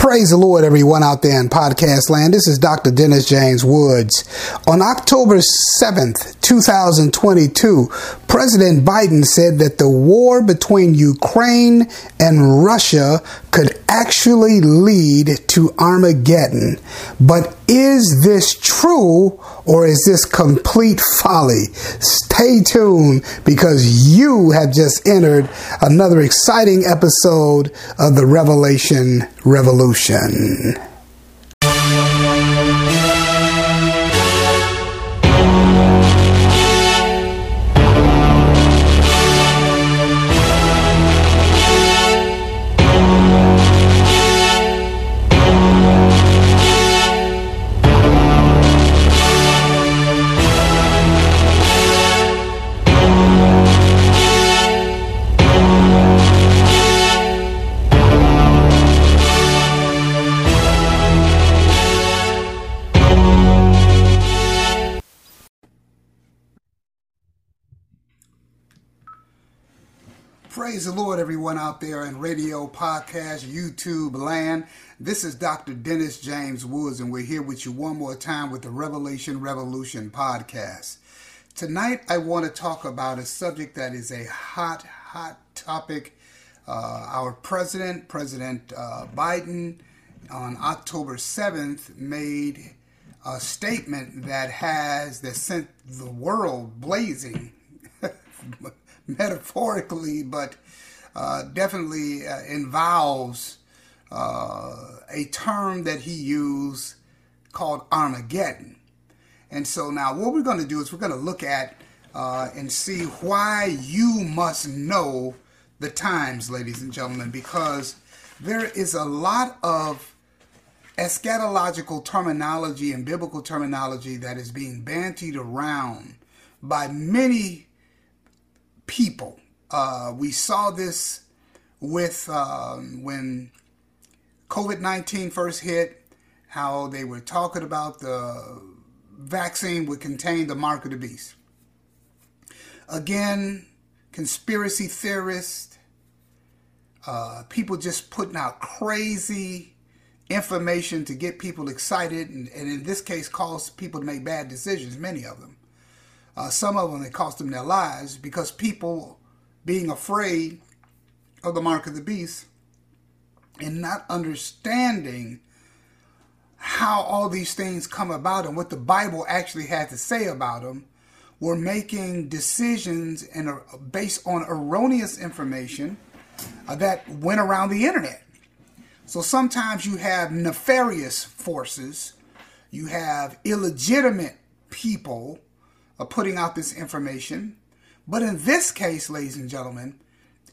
Praise the Lord, everyone out there in podcast land. This is Dr. Dennis James Woods. On October 7th, 2022, President Biden said that the war between Ukraine and Russia could actually lead to Armageddon. But is this true or is this complete folly? Stay tuned because you have just entered another exciting episode of the Revelation Revolution. The Lord, everyone out there in radio, podcast, YouTube land. This is Dr. Dennis James Woods, and we're here with you one more time with the Revelation Revolution podcast. Tonight, I want to talk about a subject that is a hot, hot topic. Uh, our president, President uh, Biden, on October 7th, made a statement that has that sent the world blazing metaphorically, but uh, definitely uh, involves uh, a term that he used called Armageddon. And so now what we're going to do is we're going to look at uh, and see why you must know the times, ladies and gentlemen, because there is a lot of eschatological terminology and biblical terminology that is being bantied around by many people. Uh, we saw this with um, when COVID 19 first hit, how they were talking about the vaccine would contain the mark of the beast. Again, conspiracy theorists, uh, people just putting out crazy information to get people excited, and, and in this case, cause people to make bad decisions, many of them. Uh, some of them, it cost them their lives because people being afraid of the mark of the beast and not understanding how all these things come about and what the Bible actually had to say about them were making decisions and based on erroneous information uh, that went around the internet. So sometimes you have nefarious forces, you have illegitimate people of putting out this information. But in this case, ladies and gentlemen,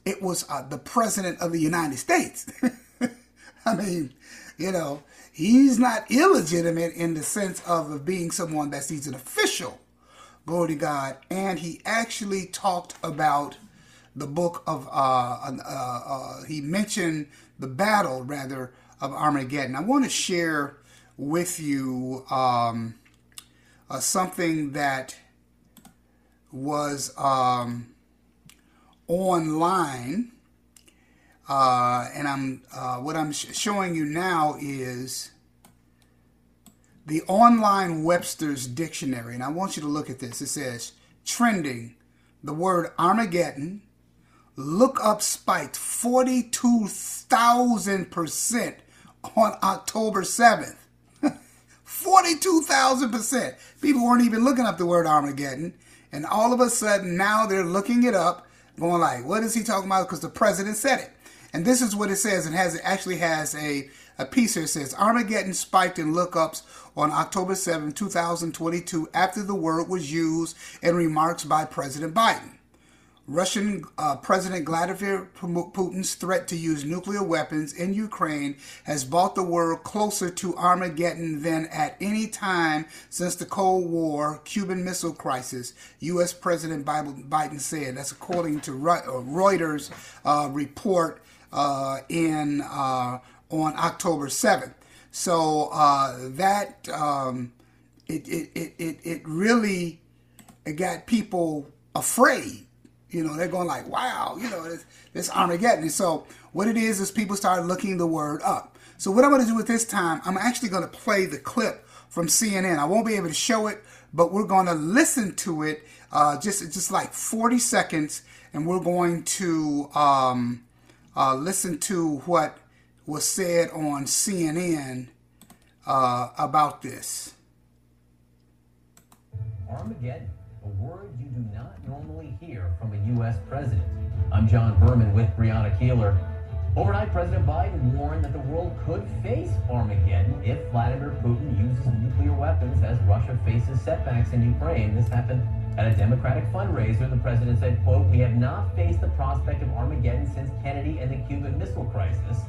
it was uh, the president of the United States. I mean, you know, he's not illegitimate in the sense of being someone that's he's an official. Glory to God. And he actually talked about the book of, uh, uh, uh, he mentioned the battle, rather, of Armageddon. I want to share with you um, uh, something that was um, online, uh, and I'm uh, what I'm sh- showing you now is the online Webster's dictionary, and I want you to look at this. It says trending, the word Armageddon. Look up spiked 42,000% on October 7th. 42,000%. People weren't even looking up the word Armageddon. And all of a sudden, now they're looking it up, going like, what is he talking about? Because the president said it. And this is what it says. It has it actually has a, a piece here. It says Armageddon spiked in lookups on October 7, 2022, after the word was used in remarks by President Biden. Russian uh, President Vladimir Putin's threat to use nuclear weapons in Ukraine has brought the world closer to Armageddon than at any time since the Cold War Cuban Missile Crisis, U.S. President Biden said. That's according to uh, Reuters uh, report uh, in uh, on October 7th. So uh, that um, it, it, it, it really got people afraid You know, they're going like, wow, you know, this, this Armageddon. So what it is is people start looking the word up. So what I'm going to do at this time, I'm actually going to play the clip from CNN. I won't be able to show it, but we're going to listen to it uh, just just like 40 seconds, and we're going to um, uh, listen to what was said on CNN uh, about this. Armageddon, a word you do not normally hear from a U.S. president. I'm John Berman with Brianna Keilar. Overnight, President Biden warned that the world could face Armageddon if Vladimir Putin uses nuclear weapons as Russia faces setbacks in Ukraine. This happened at a Democratic fundraiser. The president said, quote, we have not faced the prospect of Armageddon since Kennedy and the Cuban Missile Crisis.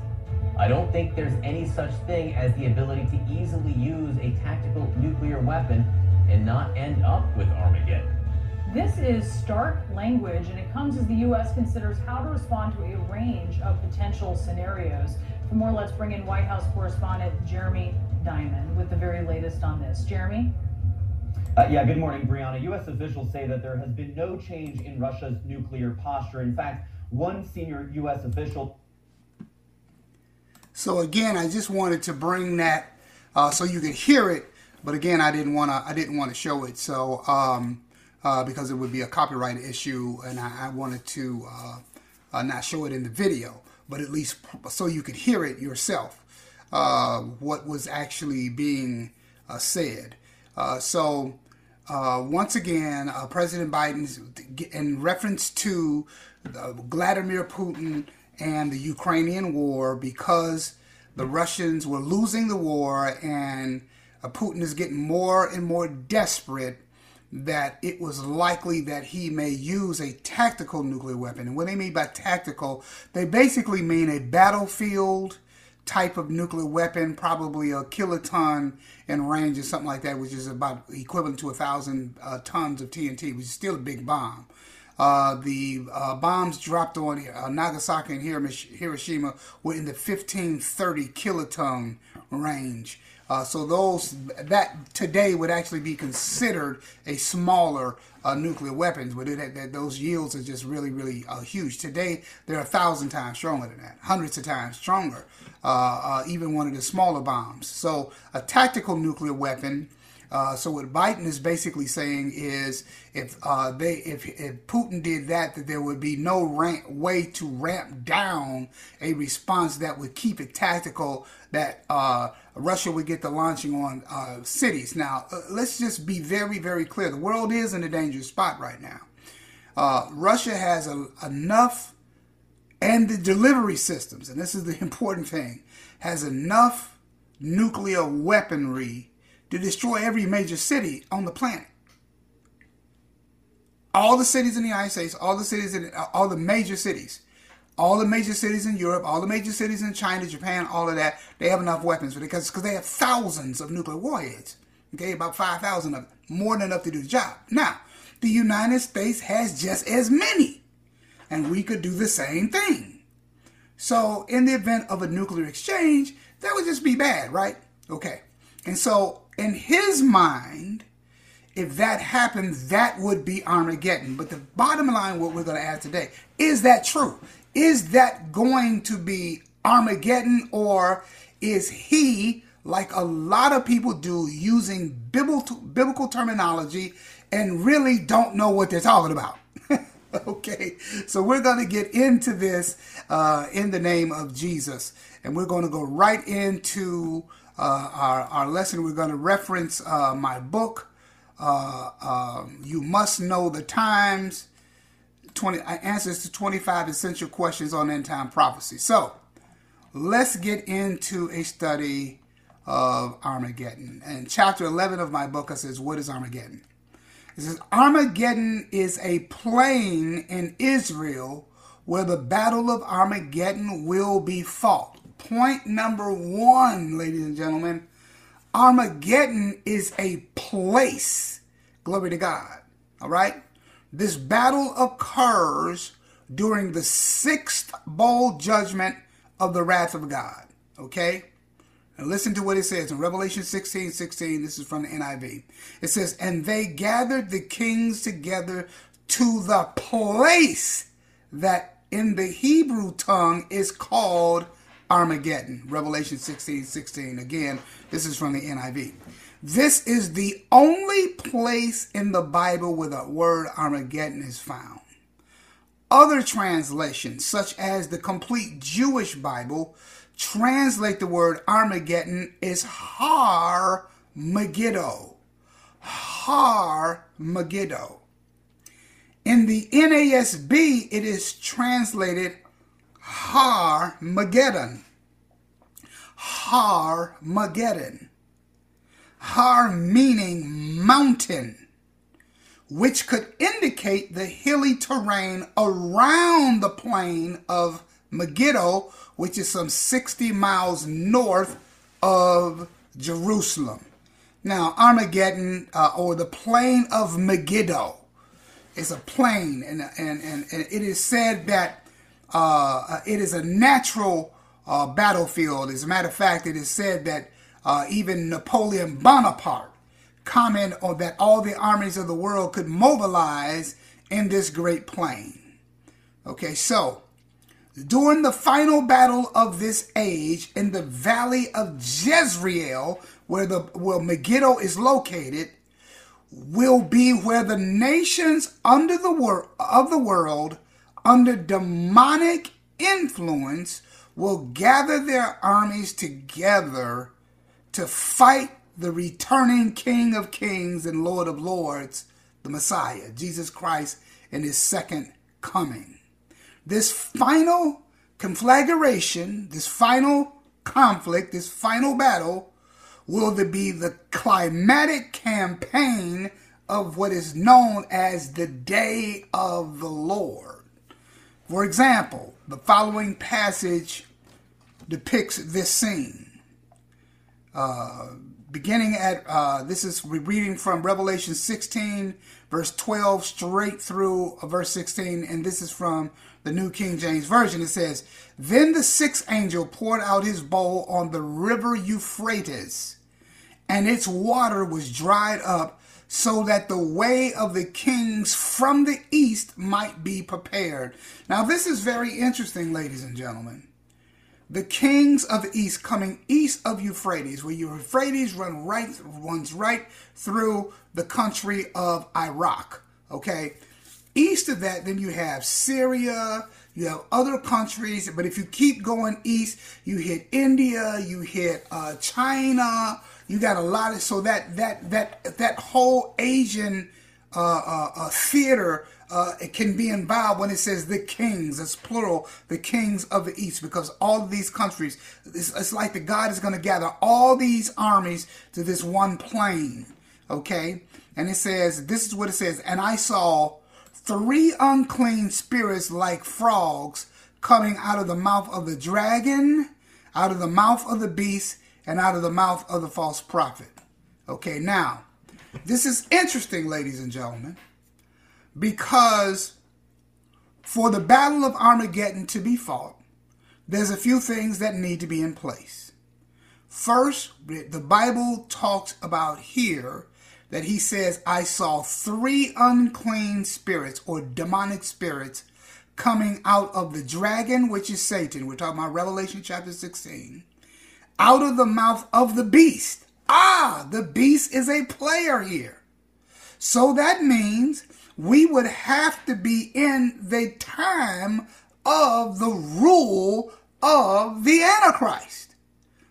I don't think there's any such thing as the ability to easily use a tactical nuclear weapon and not end up with Armageddon. This is stark language, and it comes as the U.S. considers how to respond to a range of potential scenarios. For more, let's bring in White House correspondent Jeremy Diamond with the very latest on this. Jeremy? Uh, yeah, good morning, Brianna. U.S. officials say that there has been no change in Russia's nuclear posture. In fact, one senior U.S. official. So again, I just wanted to bring that uh, so you could hear it, but again, I didn't want to. I didn't want to show it. So um, uh, because it would be a copyright issue, and I, I wanted to uh, uh, not show it in the video, but at least so you could hear it yourself, uh, what was actually being uh, said. So, once again, President Biden, in reference to Vladimir Putin and the Ukrainian war, because the Russians were losing the war and Putin is getting more and more desperate that it was likely that he may use a tactical nuclear weapon. And what they mean by tactical, they basically mean a battlefield type of nuclear weapon, probably a kiloton in range or something like that, which is about equivalent to a thousand uh, tons of TNT, which is still a big bomb. Uh, the uh, bombs dropped on uh, Nagasaki and Hiroshima were in the 1530 kiloton range. Uh, so those that today would actually be considered a smaller uh, nuclear weapons, but it, that, those yields are just really, really uh, huge. Today they're a thousand times stronger than that, hundreds of times stronger. Uh, uh, even one of the smaller bombs. So a tactical nuclear weapon. Uh, so what Biden is basically saying is, if they, if, if Putin did that, that there would be no ramp, way to ramp down a response that would keep it tactical. That Russia would get the launching on uh, cities. Now, uh, let's just be very, very clear. The world is in a dangerous spot right now. Uh, Russia has a, enough, and the delivery systems, and this is the important thing, has enough nuclear weaponry to destroy every major city on the planet. All the cities in the United States, all the cities in all the major cities all the major cities in Europe, all the major cities in China, Japan, all of that, they have enough weapons because because they have thousands of nuclear warheads. Okay, about 5,000 of them, more than enough to do the job. Now, the United States has just as many, and we could do the same thing. So, in the event of a nuclear exchange, that would just be bad, right? Okay. And so, in his mind, if that happened, that would be Armageddon. But the bottom line, what we're going to ask today, is that true? Is that going to be Armageddon or is he, like a lot of people do, using biblical, terminology and really don't know what they're talking about? okay, so we're going to get into this uh, in the name of Jesus. And we're going to go right into uh, our, our lesson. We're going to reference uh, my book, uh, um, You Must Know the Times 20 uh, answers to 25 essential questions on end time prophecy. So let's get into a study of Armageddon. And chapter 11 of my book I says, What is Armageddon? It says, Armageddon is a plain in Israel where the battle of Armageddon will be fought. Point number one, ladies and gentlemen Armageddon is a place. Glory to God. All right? This battle occurs during the sixth bowl judgment of the wrath of God. Okay? And listen to what it says in Revelation 16 16. This is from the NIV. It says, And they gathered the kings together to the place that in the Hebrew tongue is called Armageddon. Revelation 16 16. Again, this is from the NIV. This is the only place in the Bible where the word Armageddon is found. Other translations, such as the complete Jewish Bible, translate the word Armageddon as Har Megiddo. Har Megiddo. In the NASB, it is translated Har Mageddon. Har Mageddon. Har meaning mountain, which could indicate the hilly terrain around the plain of Megiddo, which is some 60 miles north of Jerusalem. Now, Armageddon, uh, or the plain of Megiddo, is a plain, and, and, and, and it is said that uh, it is a natural uh, battlefield. As a matter of fact, it is said that uh, even Napoleon Bonaparte commented on that all the armies of the world could mobilize in this great plain. Okay, so during the final battle of this age in the valley of Jezreel, where the where Megiddo is located, will be where the nations under the wor- of the world under demonic influence will gather their armies together to fight the returning King of Kings and Lord of Lords, the Messiah, Jesus Christ, in his second coming. This final conflagration, this final conflict, this final battle will be the climatic campaign of what is known as the Day of the Lord. For example, the following passage depicts this scene. Uh, beginning at, uh, this is reading from Revelation 16, verse 12, straight through uh, verse 16, and this is from the New King James Version. It says, Then the sixth angel poured out his bowl on the river Euphrates and its water was dried up so that the way of the kings from the east might be prepared. Now, this is very interesting, ladies and gentlemen. The kings of the east coming east of Euphrates, where Euphrates run right, runs right through the country of Iraq. Okay, east of that, then you have Syria, you have other countries, but if you keep going east, you hit India, you hit uh, China, you got a lot of so that that that that whole Asian uh, uh, theater uh, it can be involved when it says the kings. It's plural, the kings of the east, because all of these countries, it's, it's like the God is going to gather all these armies to this one plain. Okay, and it says this is what it says, and I saw three unclean spirits like frogs coming out of the mouth of the dragon, out of the mouth of the beast and out of the mouth of the false prophet. Okay, now, this is interesting, ladies and gentlemen, because for the Battle of Armageddon to be fought, there's a few things that need to be in place. First, the Bible talks about here that he says, I saw three unclean spirits or demonic spirits coming out of the dragon, which is Satan. We're talking about Revelation chapter 16 out of the mouth of the beast. Ah, the beast is a player here. So that means we would have to be in the time of the rule of the Antichrist.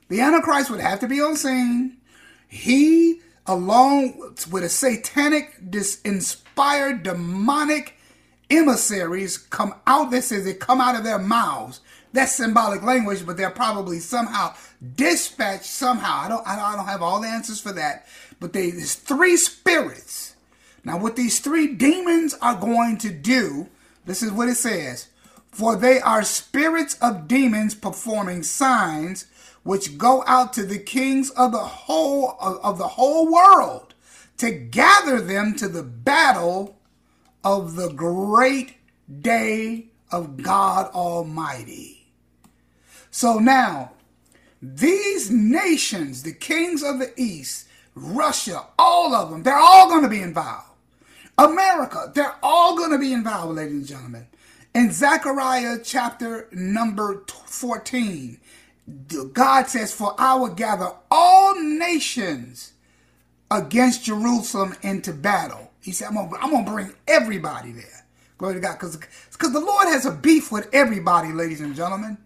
The Antichrist would have to be on scene. He, along with a satanic, inspired, demonic emissaries, come out. This says they come out of their mouths. That's symbolic language, but they're probably somehow dispatched somehow. I don't, I don't have all the answers for that, but they, there's three spirits. Now, what these three demons are going to do, this is what it says. For they are spirits of demons performing signs which go out to the kings of the whole of, of the whole world to gather them to the battle of the great day of God Almighty. So now, these nations, the kings of the East, Russia, all of them, they're all going to be involved. America. They're all going to be involved, ladies and gentlemen. In Zechariah chapter number 14, God says, For I will gather all nations against Jerusalem into battle. He said, I'm going to bring everybody there. Glory to God. Because the Lord has a beef with everybody, ladies and gentlemen.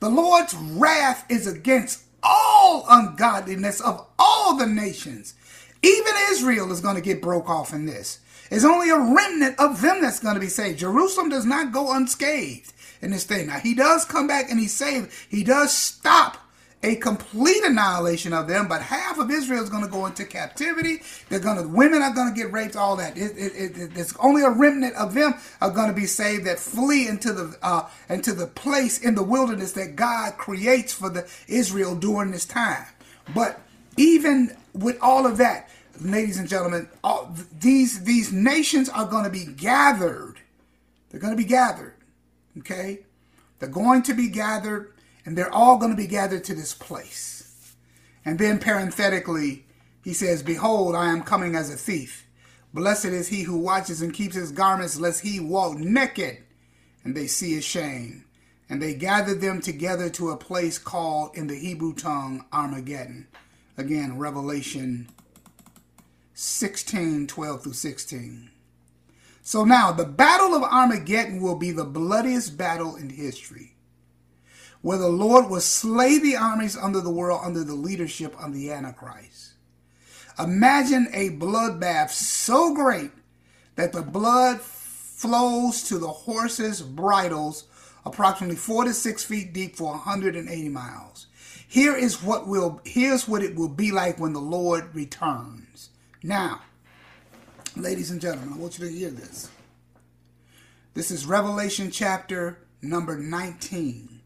The Lord's wrath is against all ungodliness of all the nations. Even Israel is going to get broke off in this. It's only a remnant of them that's going to be saved. Jerusalem does not go unscathed in this thing. Now, he does come back and he saved. He does stop a complete annihilation of them, but half of Israel is going to go into captivity. They're going to, women are going to get raped, all that. It, it, it, it's only a remnant of them are going to be saved that flee into the, uh, into the place in the wilderness that God creates for the Israel during this time. But even with all of that, ladies and gentlemen, all, these, these nations are going to be gathered. They're going to be gathered. Okay? They're going to be gathered and they're all going to be gathered to this place. And then parenthetically, he says, Behold, I am coming as a thief. Blessed is he who watches and keeps his garments, lest he walk naked, and they see his shame. And they gathered them together to a place called in the Hebrew tongue Armageddon. Again, Revelation 16 12 through 16. So now, the Battle of Armageddon will be the bloodiest battle in history where the Lord will slay the armies under the world under the leadership of the Antichrist. Imagine a bloodbath so great that the blood flows to the horses' bridles approximately four to six feet deep for 180 miles. Here is what will here's what it will be like when the Lord returns. Now, ladies and gentlemen, I want you to hear this. This is Revelation chapter number 19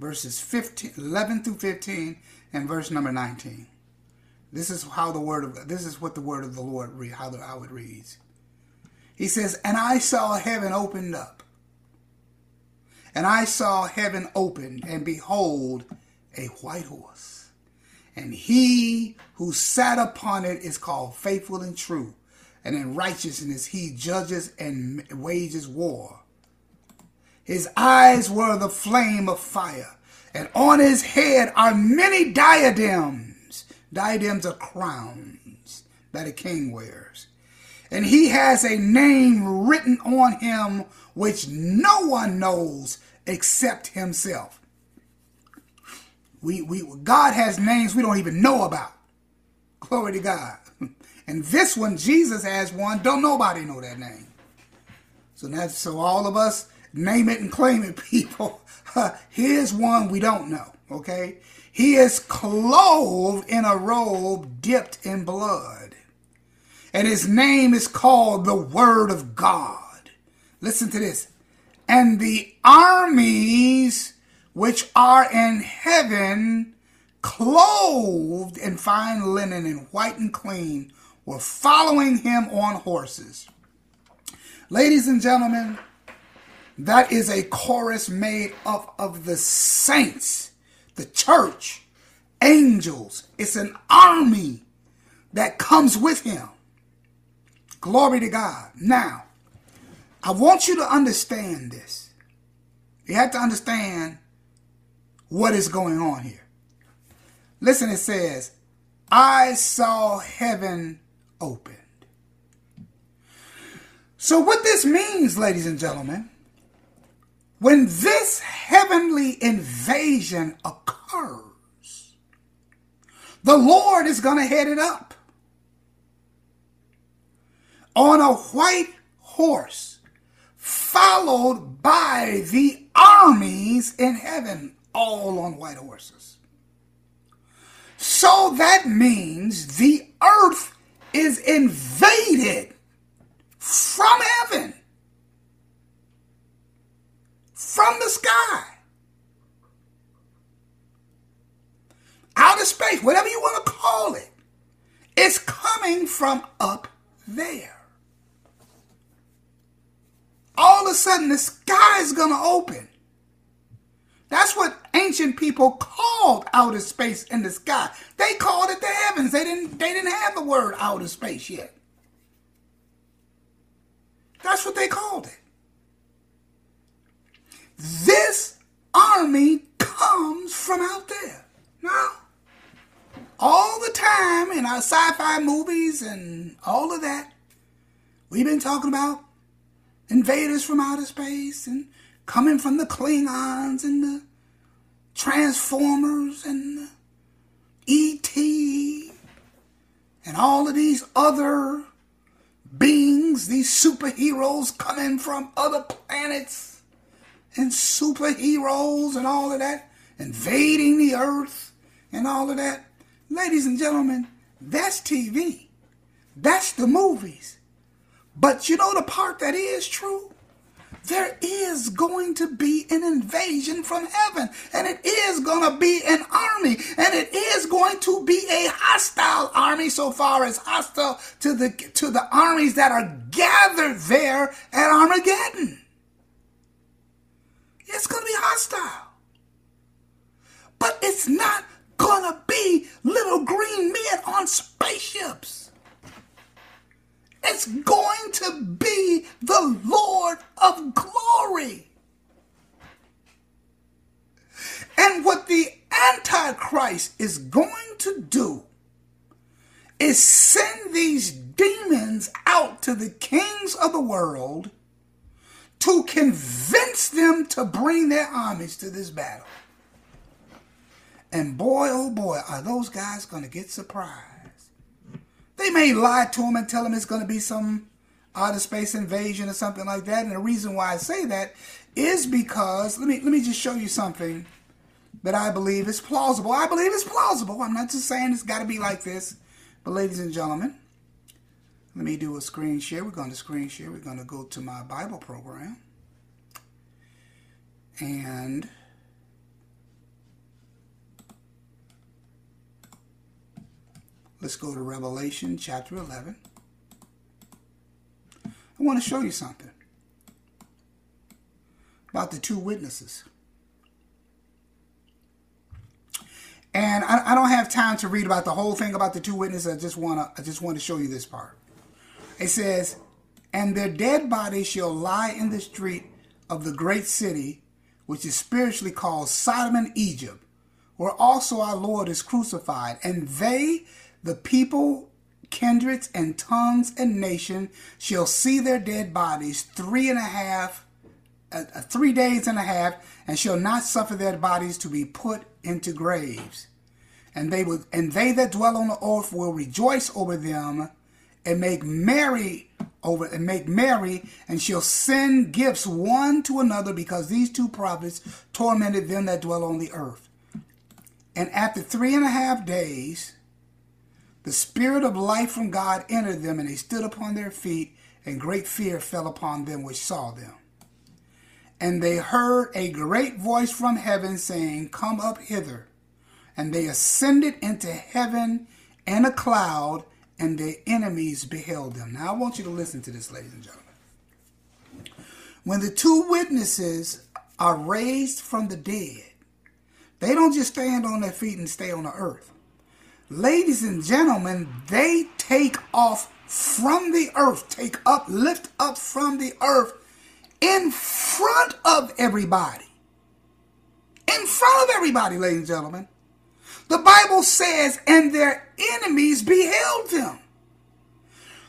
verses 15, 11 through 15 and verse number 19. This is how the word of this is what the word of the Lord read how, the, how it reads. He says, "And I saw heaven opened up. And I saw heaven opened, and behold, a white horse. And he who sat upon it is called faithful and true, and in righteousness he judges and wages war. His eyes were the flame of fire, and on his head are many diadems. Diadems are crowns that a king wears. And he has a name written on him which no one knows except himself. We, we, God has names we don't even know about. Glory to God. And this one, Jesus has one. Don't nobody know that name. So that's so all of us name it and claim it, people. Here's one we don't know, okay? He is clothed in a robe dipped in blood. And his name is called the Word of God. Listen to this. And the armies which are in heaven, clothed in fine linen and white and clean, were following him on horses. Ladies and gentlemen, that is a chorus made up of the saints, the church, angels. It's an army that comes with him. Glory to God. Now, I want you to understand this. You have to understand what is going on here. Listen, it says, I saw heaven opened. So, what this means, ladies and gentlemen, when this heavenly invasion occurs, the Lord is going to head it up on a white horse, followed by the armies in heaven, all on white horses. So that means the earth is invaded from heaven from the sky. Outer space, whatever you want to call it, it's coming from up there. All of a sudden, the sky is going to open. That's what ancient people called outer space in the sky. They called it the heavens. They didn't, they didn't have the word outer space yet. That's what they called it. This army comes from out there. Now, all the time in our sci-fi movies and all of that, we've been talking about invaders from outer space and coming from the Klingons and the Transformers and E.T. and all of these other beings, these superheroes coming from other planets and superheroes and all of that, invading the earth and all of that. Ladies and gentlemen, that's TV. That's the movies. But you know the part that is true? There is going to be an invasion from heaven, and it is going to be an army, and it is going to be a hostile army so far as hostile to the to the armies that are gathered there at Armageddon. Hostile. But it's not to be little green men on spaceships. It's going to be the Lord of glory. And what the Antichrist is going to do is send these demons out to the kings of the world to convince them to bring their armies to this battle. And boy, oh boy, are those guys going to get surprised. They may lie to them and tell them it's going to be some outer space invasion or something like that. And the reason why I say that is because let me let me just show you something that I believe is plausible. I believe it's plausible. I'm not just saying it's got to be like this. But ladies and gentlemen, let me do a screen share. We're going to screen share. We're going to go to my Bible program. And let's go to Revelation chapter 11. I want to show you something about the two witnesses. And I, I, don't have time to read about the whole thing about the two witnesses. I just want to I just want to show you this part. It says, "And their dead bodies shall lie in the street of the great city, which is spiritually called Sodom and Egypt, where also our Lord is crucified. And they, the people, kindreds, and tongues and nation, shall see their dead bodies three and a half, uh, uh, three days and a half, and shall not suffer their bodies to be put into graves. And they will, and they that dwell on the earth will rejoice over them, and make merry over and make merry, and she'll send gifts one to another, because these two prophets tormented them that dwell on the earth. And after three and a half days, the spirit of life from God entered them, and they stood upon their feet, and great fear fell upon them which saw them. And they heard a great voice from heaven saying, Come up hither. And they ascended into heaven in a cloud, and their enemies beheld them. Now I want you to listen to this, ladies and gentlemen. When the two witnesses are raised from the dead, they don't just stand on their feet and stay on the earth. Ladies and gentlemen, they take off from the earth, take up, lift up from the earth in front of everybody. In front of everybody, ladies and gentlemen. The Bible says, and their enemies beheld them.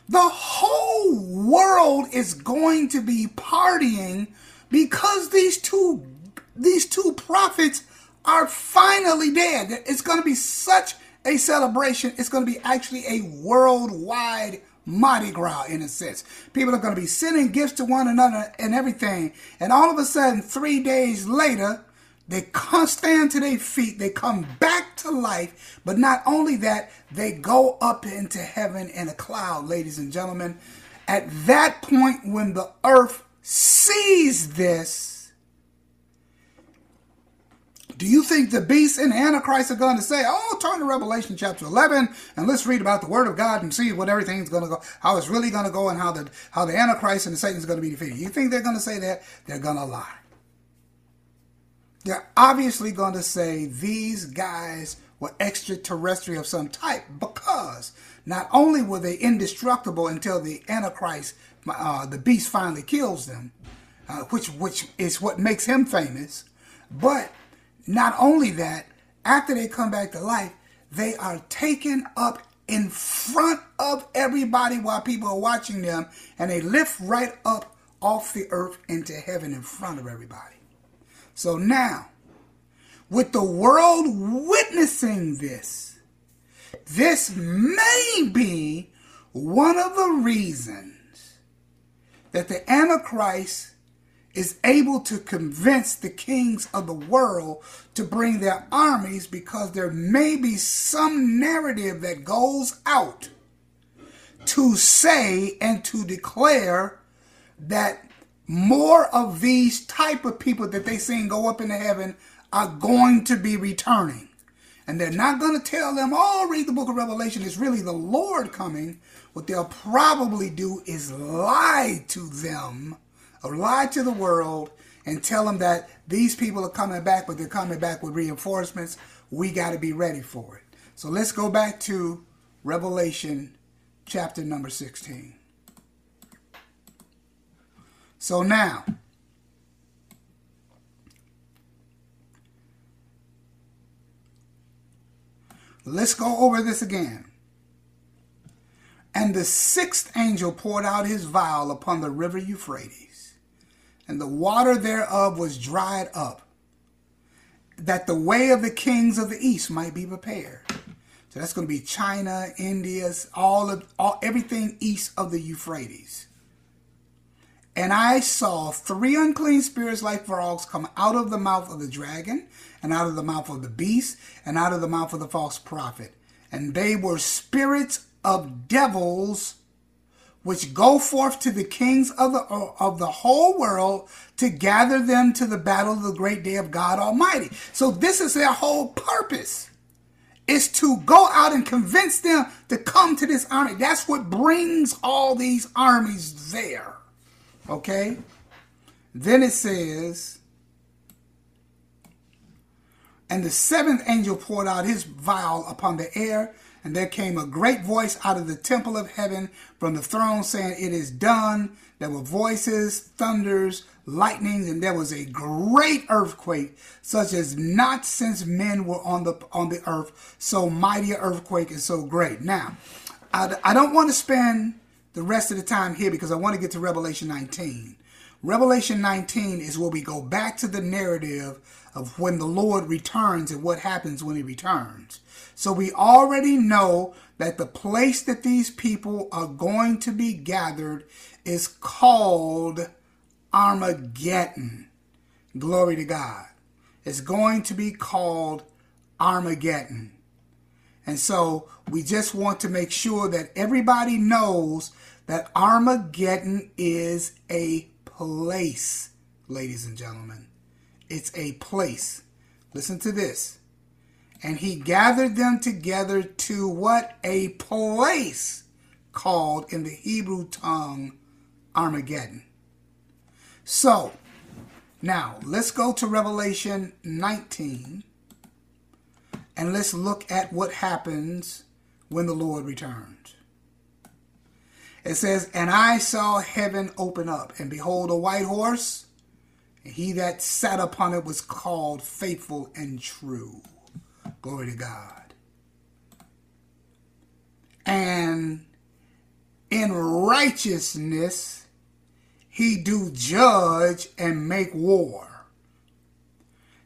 The whole world is going to be partying because these two these two prophets are finally dead. It's going to be such a celebration. It's going to be actually a worldwide Mardi Gras in a sense. People are going to be sending gifts to one another and everything. And all of a sudden, three days later, they come stand to their feet. They come back to life. But not only that, they go up into heaven in a cloud, ladies and gentlemen. At that point, when the earth sees this, do you think the beast and Antichrist are going to say, oh, turn to Revelation chapter 11 and let's read about the word of God and see what everything's going to go, how it's really going to go and how the, how the Antichrist and the Satan is going to be defeated? You think they're going to say that? They're going to lie. They're obviously going to say these guys were extraterrestrial of some type because not only were they indestructible until the Antichrist, uh, the beast, finally kills them, uh, which which is what makes him famous, but not only that, after they come back to life, they are taken up in front of everybody while people are watching them, and they lift right up off the earth into heaven in front of everybody. So now, with the world witnessing this, this may be one of the reasons that the Antichrist is able to convince the kings of the world to bring their armies because there may be some narrative that goes out to say and to declare that more of these type of people that they seen go up into heaven are going to be returning. And they're not going to tell them, oh, read the book of Revelation. It's really the Lord coming. What they'll probably do is lie to them or lie to the world and tell them that these people are coming back, but they're coming back with reinforcements. We got to be ready for it. So let's go back to Revelation chapter number 16. So now, let's go over this again. And the sixth angel poured out his vial upon the river Euphrates, and the water thereof was dried up, that the way of the kings of the east might be prepared. So that's going to be China, India, all of all everything east of the Euphrates. And I saw three unclean spirits like frogs come out of the mouth of the dragon, and out of the mouth of the beast, and out of the mouth of the false prophet. And they were spirits of devils which go forth to the kings of the of the whole world to gather them to the battle of the great day of God Almighty. So this is their whole purpose. Is to go out and convince them to come to this army. That's what brings all these armies there. Okay? Then it says, And the seventh angel poured out his vial upon the air, and there came a great voice out of the temple of heaven from the throne saying, It is done. There were voices, thunders, lightnings, and there was a great earthquake, such as not since men were on the on the earth. So mighty earthquake and so great. Now, I, I don't want to spend the rest of the time here because I want to get to Revelation 19. Revelation 19 is where we go back to the narrative of when the Lord returns and what happens when he returns. So we already know that the place that these people are going to be gathered is called Armageddon. Glory to God. It's going to be called Armageddon. And so we just want to make sure that everybody knows that Armageddon is a place, ladies and gentlemen. It's a place. Listen to this. And he gathered them together to what? A place called in the Hebrew tongue Armageddon. So, now let's go to Revelation 19 and let's look at what happens when the Lord returns. It says, And I saw heaven open up, and behold, a white horse, and he that sat upon it was called faithful and true. Glory to God. And in righteousness he do judge and make war.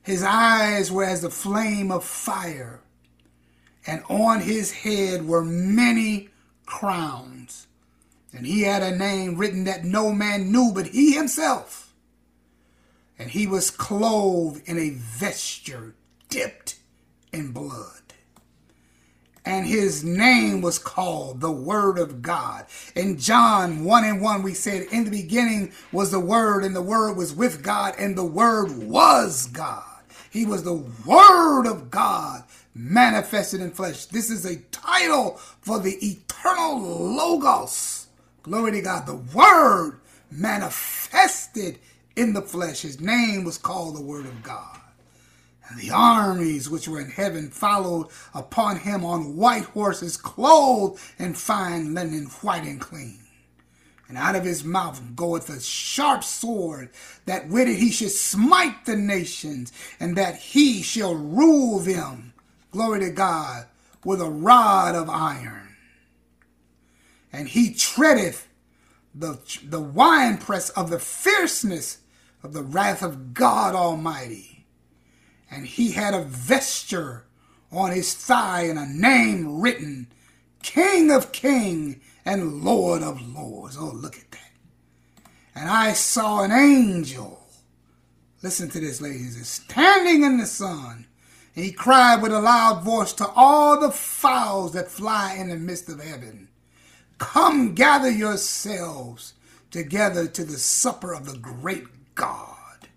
His eyes were as the flame of fire, and on his head were many crowns. And he had a name written that no man knew but he himself. And he was clothed in a vesture dipped in blood. And his name was called the Word of God. In John 1 and 1, we said, In the beginning was the Word, and the Word was with God, and the Word was God. He was the Word of God manifested in flesh. This is a title for the eternal Logos. Glory to God. The Word manifested in the flesh. His name was called the Word of God. And the armies which were in heaven followed upon him on white horses, clothed in fine linen, white and clean. And out of his mouth goeth a sharp sword, that with it he should smite the nations, and that he shall rule them, glory to God, with a rod of iron. And he treadeth the, the winepress of the fierceness of the wrath of God Almighty. And he had a vesture on his thigh and a name written, King of Kings and Lord of Lords. Oh, look at that. And I saw an angel. Listen to this, ladies. Standing in the sun. And he cried with a loud voice to all the fowls that fly in the midst of heaven Come gather yourselves together to the supper of the great God,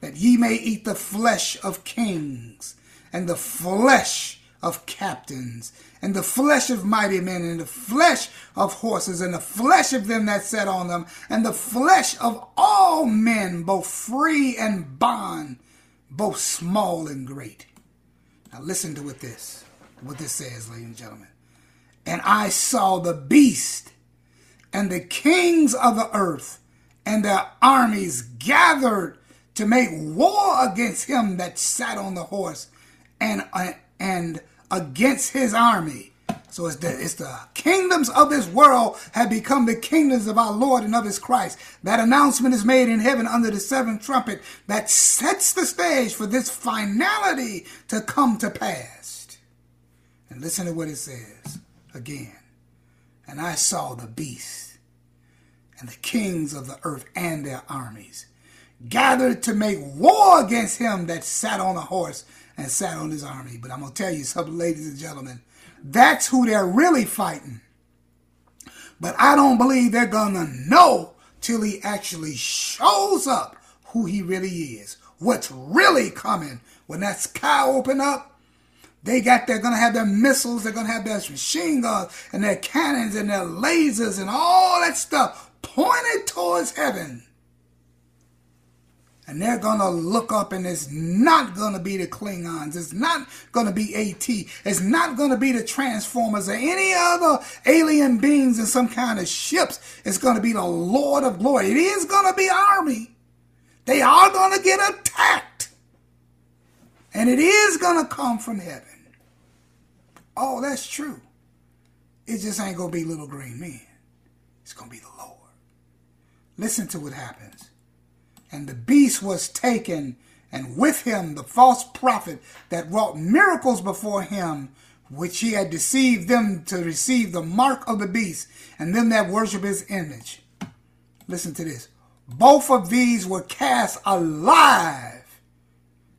that ye may eat the flesh of kings, and the flesh of captains, and the flesh of mighty men, and the flesh of horses, and the flesh of them that sat on them, and the flesh of all men, both free and bond, both small and great. Now listen to what this, what this says, ladies and gentlemen. And I saw the beast and the kings of the earth and their armies gathered to make war against him that sat on the horse and uh, and against his army. So it's the, it's the kingdoms of this world have become the kingdoms of our Lord and of his Christ. That announcement is made in heaven under the seventh trumpet that sets the stage for this finality to come to pass. And listen to what it says again. And I saw the beast and the kings of the earth and their armies gathered to make war against him that sat on a horse and sat on his army. But I'm going to tell you something, ladies and gentlemen. That's who they're really fighting. But I don't believe they're going to know till he actually shows up who he really is. What's really coming when that sky open up they got, they're going to have their missiles, they're going to have their machine guns and their cannons and their lasers and all that stuff pointed towards heaven. And they're going to look up and it's not going to be the Klingons. It's not going to be AT. It's not going to be the Transformers or any other alien beings in some kind of ships. It's going to be the Lord of Glory. It is going to be army. They are going to get attacked. And it is going to come from heaven. Oh, that's true. It just ain't going to be little green men. It's going to be the Lord. Listen to what happens. And the beast was taken, and with him the false prophet that wrought miracles before him, which he had deceived them to receive the mark of the beast, and them that worship his image. Listen to this. Both of these were cast alive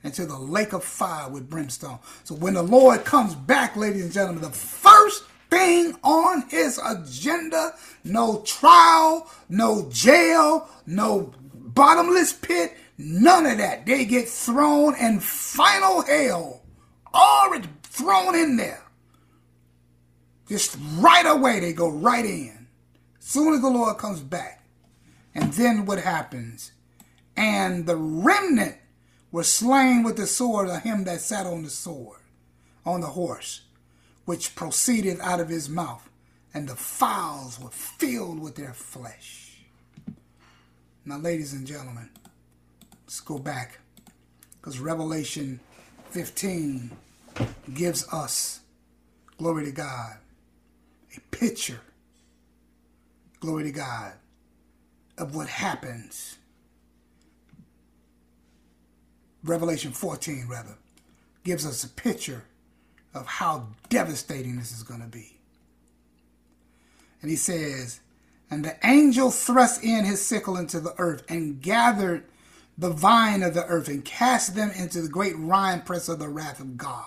into the lake of fire with brimstone. So when the Lord comes back, ladies and gentlemen, the first thing on his agenda, no trial, no jail, no bottomless pit, none of that. They get thrown in final hell, already thrown in there. Just right away, they go right in. Soon as the Lord comes back. And then what happens? And the remnant were slain with the sword of him that sat on the sword, on the horse, which proceeded out of his mouth, and the fowls were filled with their flesh. Now, ladies and gentlemen, let's go back, because Revelation 15 gives us, glory to God, a picture, glory to God, of what happens Revelation 14, rather, gives us a picture of how devastating this is going to be. And he says, And the angel thrust in his sickle into the earth and gathered the vine of the earth and cast them into the great winepress of the wrath of God.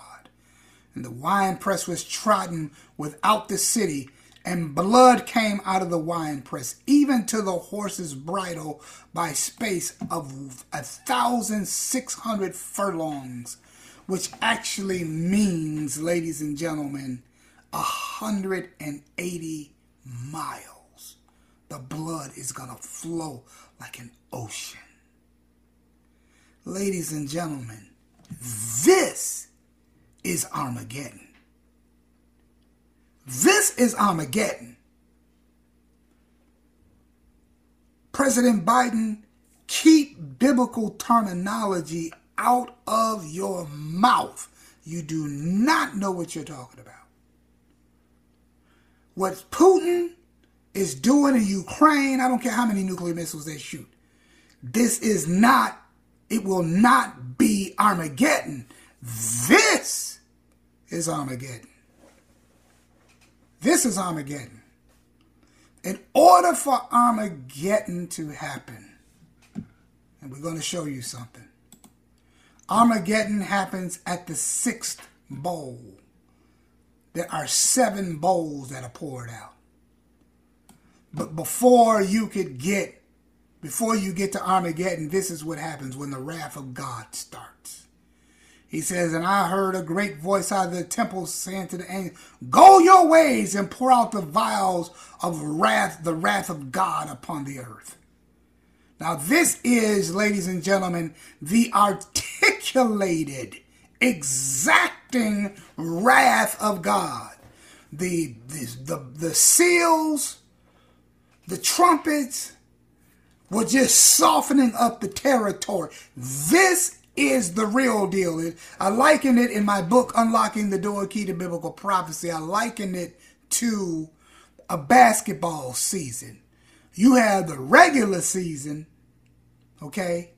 And the winepress was trodden without the city and blood came out of the winepress, even to the horse's bridle, by space of a thousand six hundred furlongs, which actually means, ladies and gentlemen, a hundred and eighty miles. The blood is gonna flow like an ocean. Ladies and gentlemen, This is Armageddon. This is Armageddon. President Biden, keep biblical terminology out of your mouth. You do not know what you're talking about. What Putin is doing in Ukraine, I don't care how many nuclear missiles they shoot. This is not, it will not be Armageddon. This is Armageddon. This is Armageddon. In order for Armageddon to happen, and we're going to show you something, Armageddon happens at the sixth bowl. There are seven bowls that are poured out. But before you could get, before you get to Armageddon, this is what happens when the wrath of God starts. He says, And I heard a great voice out of the temple saying to the angel, Go your ways and pour out the vials of wrath, the wrath of God upon the earth. Now, this is, ladies and gentlemen, the articulated, exacting wrath of God. The, the, the, the seals, the trumpets were just softening up the territory. This is the real deal. I liken it in my book, Unlocking the Door Key to Biblical Prophecy. I liken it to a basketball season. You have the regular season, okay?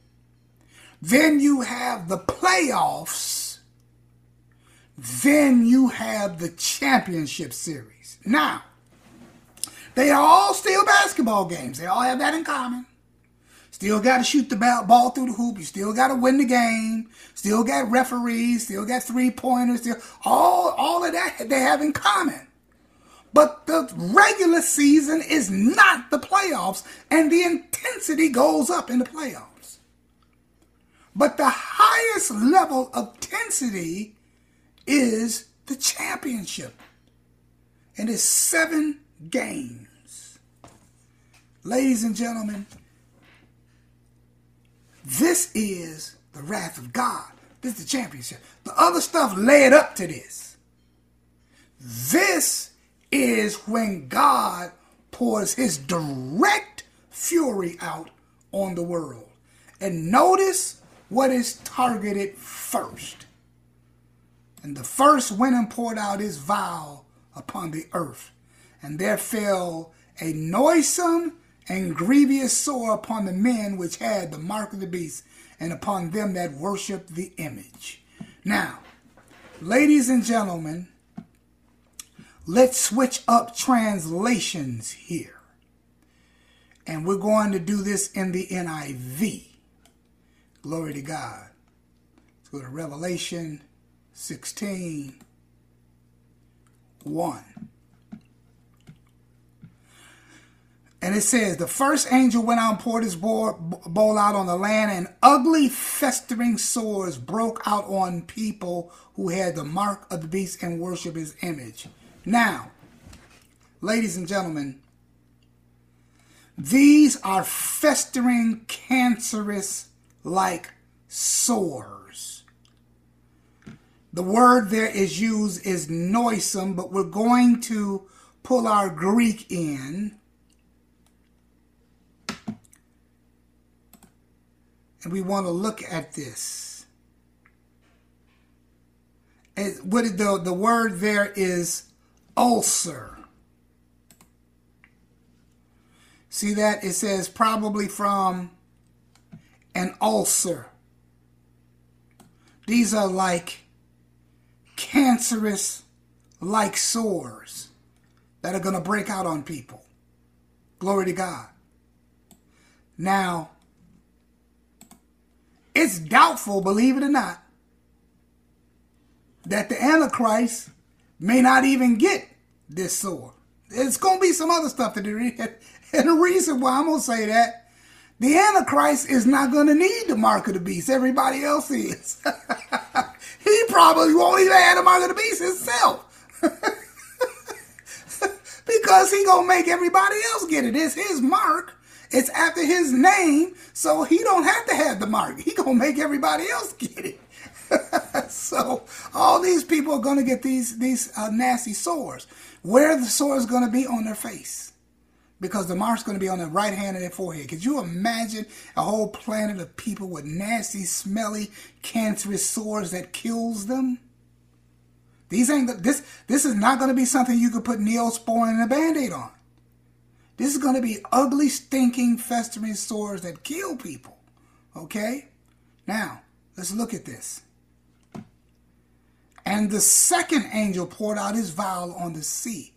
Then you have the playoffs. Then you have the championship series. Now, they are all still basketball games. They all have that in common. Still got to shoot the ball through the hoop. You still got to win the game. Still got referees. Still got three pointers. Still all all of that they have in common. But the regular season is not the playoffs, and the intensity goes up in the playoffs. But the highest level of intensity is the championship, and it's seven games. Ladies and gentlemen, this is the wrath of God. This is the championship. The other stuff led up to this. This is when God pours his direct fury out on the world. And notice what is targeted first. And the first and poured out his vial upon the earth. And there fell a noisome and grievous sore upon the men which had the mark of the beast, and upon them that worshiped the image. Now, ladies and gentlemen, let's switch up translations here. And we're going to do this in the NIV. Glory to God. Let's go to Revelation 16 1. And it says, The first angel went out and poured his bowl out on the land, and ugly, festering sores broke out on people who had the mark of the beast and worship his image. Now, ladies and gentlemen, these are festering, cancerous like sores. The word there is used is noisome, but we're going to pull our Greek in and we want to look at this. And what the the word there is ulcer. See that it says probably from an ulcer. These are like cancerous like sores that are going to break out on people. Glory to God. Now, it's doubtful, believe it or not, that the Antichrist may not even get this sword. It's going to be some other stuff to do. And the reason why I'm going to say that, the Antichrist is not going to need the mark of the beast. Everybody else is. he probably won't even have the mark of the beast himself. because he going to make everybody else get it. It's his mark. It's after his name, so he don't have to have the mark. He gonna make everybody else get it. so all these people are to get these these uh, nasty sores. Where the sores to be on their face? Because the mark's to be on the right hand of their forehead. Could you imagine a whole planet of people with nasty, smelly, cancerous sores that kills them? These ain't this. This is not to be something you could put neosporin and a band-aid on. This is going to be ugly, stinking, festering sores that kill people. Okay? Now, let's look at this. And the second angel poured out his vial on the sea,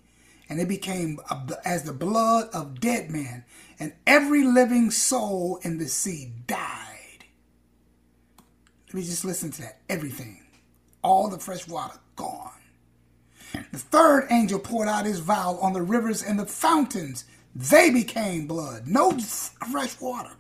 and it became as the blood of dead men, and every living soul in the sea died. Let me just listen to that. Everything. All the fresh water gone. The third angel poured out his vial on the rivers and the fountains. They became blood. No fresh water.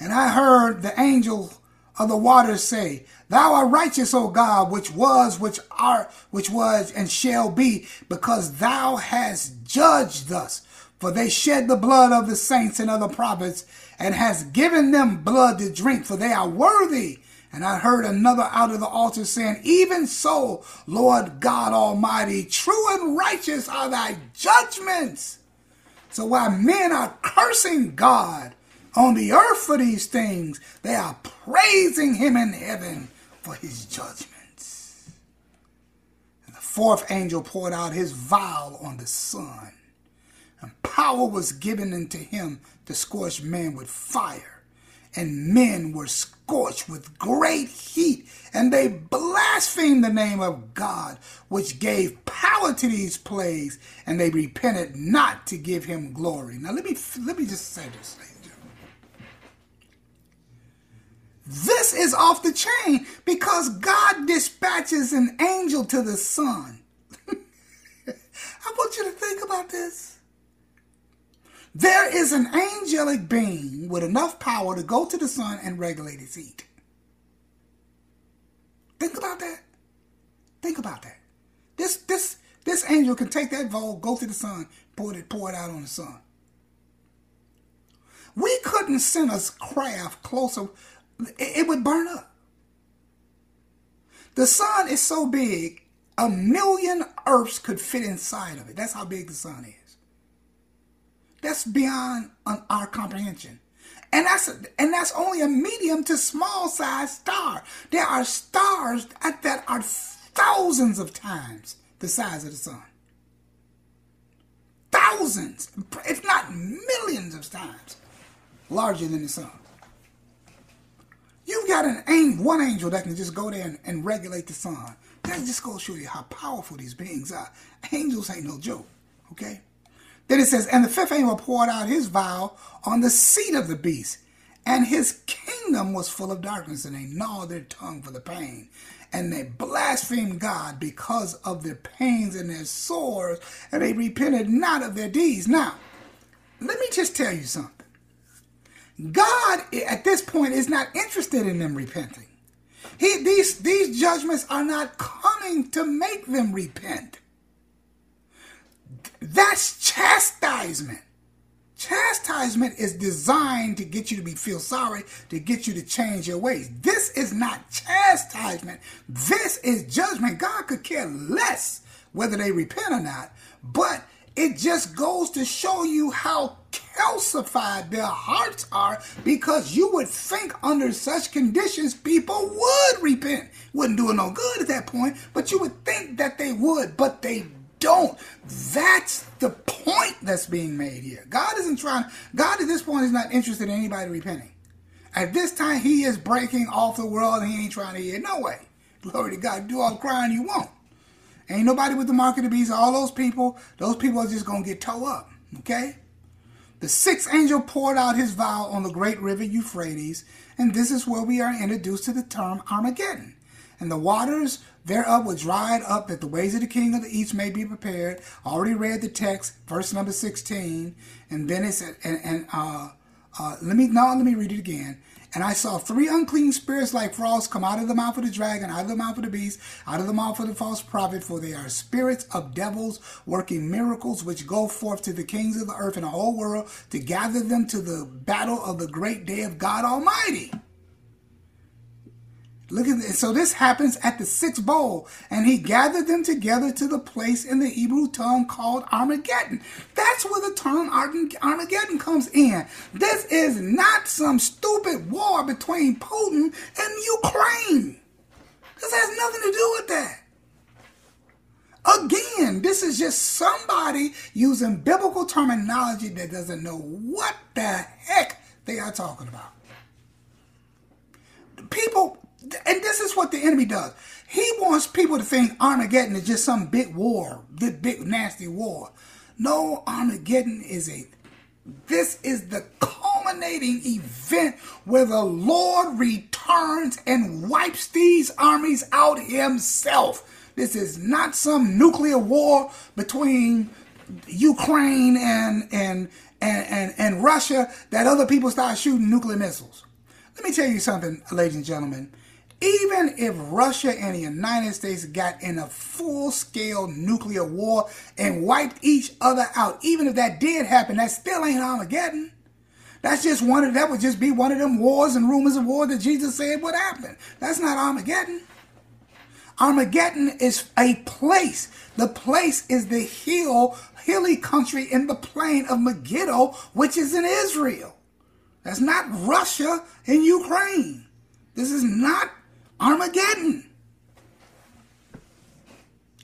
And I heard the angel of the waters say, Thou art righteous, O God, which was, which art, which was, and shall be, because thou hast judged us. For they shed the blood of the saints and of the prophets, and hast given them blood to drink, for they are worthy. And I heard another out of the altar saying, Even so, Lord God Almighty, true and righteous are thy judgments. So while men are cursing God on the earth for these things, they are praising him in heaven for his judgments. And the fourth angel poured out his vial on the sun, and power was given unto him to scorch men with fire. And men were scorched with great heat, and they blasphemed the name of God, which gave power to these plagues, and they repented not to give him glory. Now let me let me just say this, gentlemen. This is off the chain because God dispatches an angel to the sun. I want you to think about this. There is an angelic being with enough power to go to the sun and regulate its heat. Think about that. Think about that. This this this angel can take that volt, go to the sun, pour it, pour it out on the sun. We couldn't send a craft closer it would burn up. The sun is so big, a million Earths could fit inside of it. That's how big the sun is. That's beyond um, our comprehension. And that's and that's only a medium to small size star. There are stars that are thousands of times the size of the sun. Thousands, if not millions of times larger than the sun. You've got an angel, one angel that can just go there and, and regulate the sun. That just goes to show you how powerful these beings are. Angels ain't no joke, okay? Then it says, And the fifth angel poured out his vial on the seat of the beast, and his kingdom was full of darkness, and they gnawed their tongue for the pain. And they blasphemed God because of their pains and their sores, and they repented not of their deeds. Now, let me just tell you something. God at this point is not interested in them repenting. He, these, these judgments are not coming to make them repent. That's chastisement. Chastisement is designed to get you to be feel sorry, to get you to change your ways. This is not chastisement. This is judgment. God could care less whether they repent or not, but it just goes to show you how calcified their hearts are because you would think under such conditions people would repent. Wouldn't do it no good at that point, but you would think that they would, but they don't. That's the point that's being made here. God isn't trying, God at this point is not interested in anybody repenting. At this time, he is breaking off the world and he ain't trying to hear. No way. Glory to God. Do all the crying you want. Ain't nobody with the mark of the beast. All those people, those people are just going to get towed up. Okay? The sixth angel poured out his vial on the great river Euphrates, and this is where we are introduced to the term Armageddon. And the waters thereof were dried up that the ways of the king of the east may be prepared. Already read the text, verse number 16. And then it said, and, and uh, uh, let me, now let me read it again. And I saw three unclean spirits like frogs come out of the mouth of the dragon, out of the mouth of the beast, out of the mouth of the false prophet, for they are spirits of devils working miracles which go forth to the kings of the earth and the whole world to gather them to the battle of the great day of God Almighty. Look at this. So this happens at the sixth bowl, and he gathered them together to the place in the Hebrew tongue called Armageddon. That's where the term Armageddon comes in. This is not some stupid war between Putin and Ukraine. This has nothing to do with that. Again, this is just somebody using biblical terminology that doesn't know what the heck they are talking about. People and this is what the enemy does. He wants people to think Armageddon is just some big war, big, big nasty war. No, Armageddon is a this is the culminating event where the Lord returns and wipes these armies out himself. This is not some nuclear war between Ukraine and and and, and, and Russia that other people start shooting nuclear missiles. Let me tell you something, ladies and gentlemen. Even if Russia and the United States got in a full scale nuclear war and wiped each other out, even if that did happen, that still ain't Armageddon. That's just one of that would just be one of them wars and rumors of war that Jesus said would happen. That's not Armageddon. Armageddon is a place. The place is the hill, hilly country in the plain of Megiddo, which is in Israel. That's not Russia and Ukraine. This is not Armageddon.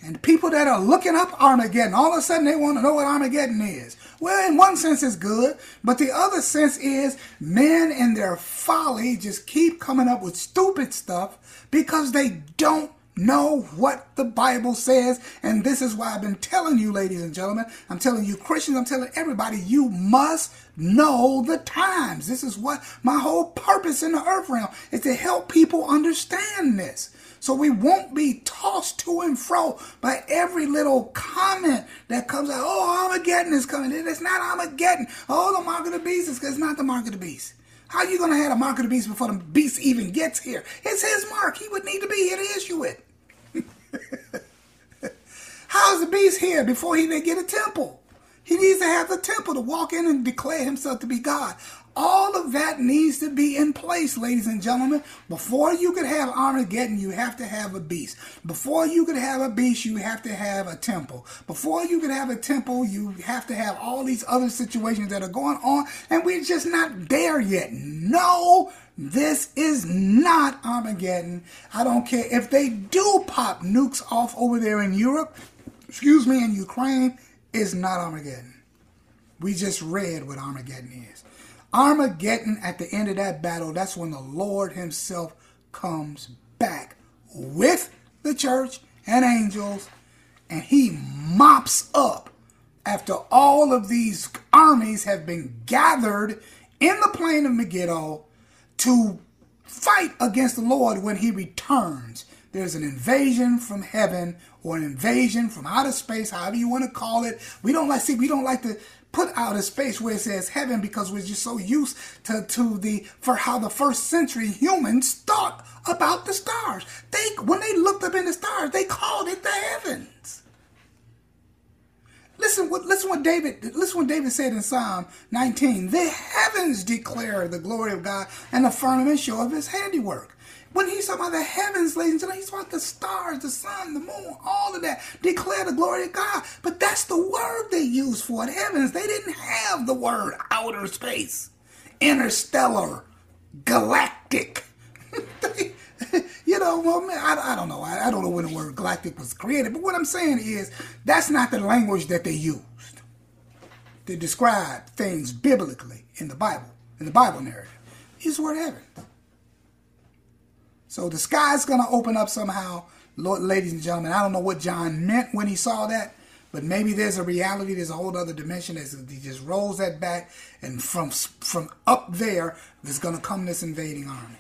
And people that are looking up Armageddon, all of a sudden they want to know what Armageddon is. Well, in one sense it's good, but the other sense is men in their folly just keep coming up with stupid stuff because they don't know what the Bible says. And this is why I've been telling you, ladies and gentlemen, I'm telling you Christians, I'm telling everybody, you must know the times. This is what my whole purpose in the earth realm is to help people understand this. So we won't be tossed to and fro by every little comment that comes out. Oh, Armageddon is coming. It's not Armageddon. Oh, the mark of the beast is it's not the mark of the beast. How are you going to have a mark of the beast before the beast even gets here? It's his mark. He would need to be here to issue it. How is the beast here before he even get a temple? He needs to have the temple to walk in and declare himself to be God. All of that needs to be in place, ladies and gentlemen. Before you could have Armageddon, you have to have a beast. Before you could have a beast, you have to have a temple. Before you could have a temple, you have to have all these other situations that are going on, and we're just not there yet. No, this is not Armageddon. I don't care if they do pop nukes off over there in Europe, excuse me, in Ukraine, it's not Armageddon. We just read what Armageddon is. Armageddon, at the end of that battle, that's when the Lord Himself comes back with the church and angels, and He mops up after all of these armies have been gathered in the plain of Megiddo to fight against the Lord when He returns. There's an invasion from heaven or an invasion from outer space, however you want to call it. We don't like see, we don't like to put out a space where it says heaven because we're just so used to, to the for how the first century humans thought about the stars. They when they looked up in the stars, they called it the heavens. Listen what listen what David listen what David said in Psalm 19. The heavens declare the glory of God, and the firmament show of his handiwork. When he's talking about the heavens, ladies and gentlemen, he's talking about the stars, the sun, the moon, all of that. Declare the glory of God. But that's the word they used for it. Heavens. They didn't have the word outer space, interstellar, galactic. you know, well, man, I, I don't know. I, I don't know when the word galactic was created. But what I'm saying is that's not the language that they used to describe things biblically in the Bible, in the Bible narrative. The word heaven. So the sky's going to open up somehow, ladies and gentlemen. I don't know what John meant when he saw that, but maybe there's a reality, there's a whole other dimension. As he just rolls that back, and from from up there, there's going to come this invading army.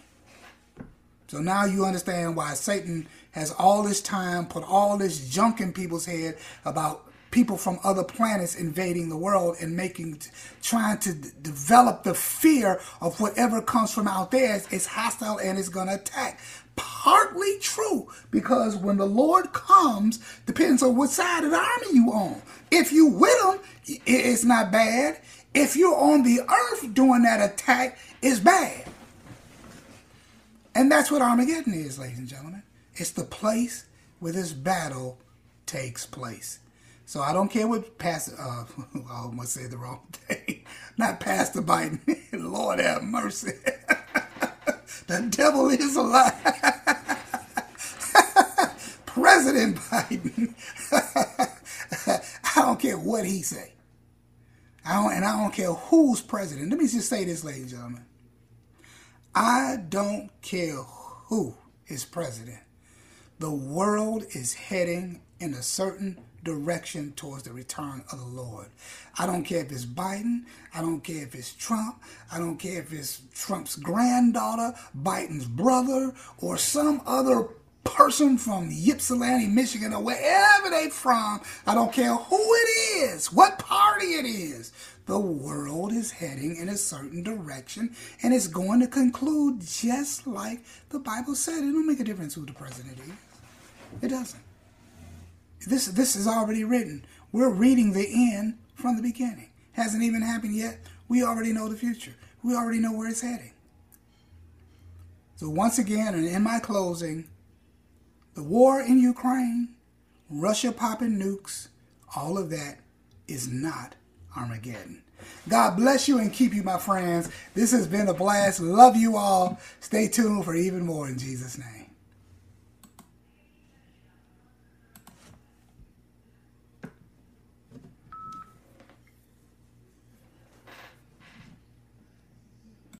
So now you understand why Satan has all this time put all this junk in people's head about people from other planets invading the world and making, trying to d- develop the fear of whatever comes from out there is hostile and is going to attack. Partly true, because when the Lord comes, depends on what side of the army you on. If you with him, it's not bad. If you're on the earth doing that attack, it's bad. And that's what Armageddon is, ladies and gentlemen. It's the place where this battle takes place. So I don't care what Pastor, uh, I almost say the wrong thing. Not Pastor Biden. Lord have mercy. the devil is alive. President Biden. I don't care what he say. I don't, and I don't care who's president. Let me just say this, ladies and gentlemen. I don't care who is president. The world is heading in a certain direction towards the return of the Lord. I don't care if it's Biden. I don't care if it's Trump. I don't care if it's Trump's granddaughter, Biden's brother, or some other person from Ypsilanti, Michigan, or wherever they from. I don't care who it is, what party it is. The world is heading in a certain direction, and it's going to conclude just like the Bible said. It don't make a difference who the president is. It doesn't. This this is already written. We're reading the end from the beginning. Hasn't even happened yet. We already know the future. We already know where it's heading. So once again, and in my closing, the war in Ukraine, Russia popping nukes, all of that is not Armageddon. God bless you and keep you, my friends. This has been a blast. Love you all. Stay tuned for even more in Jesus' name.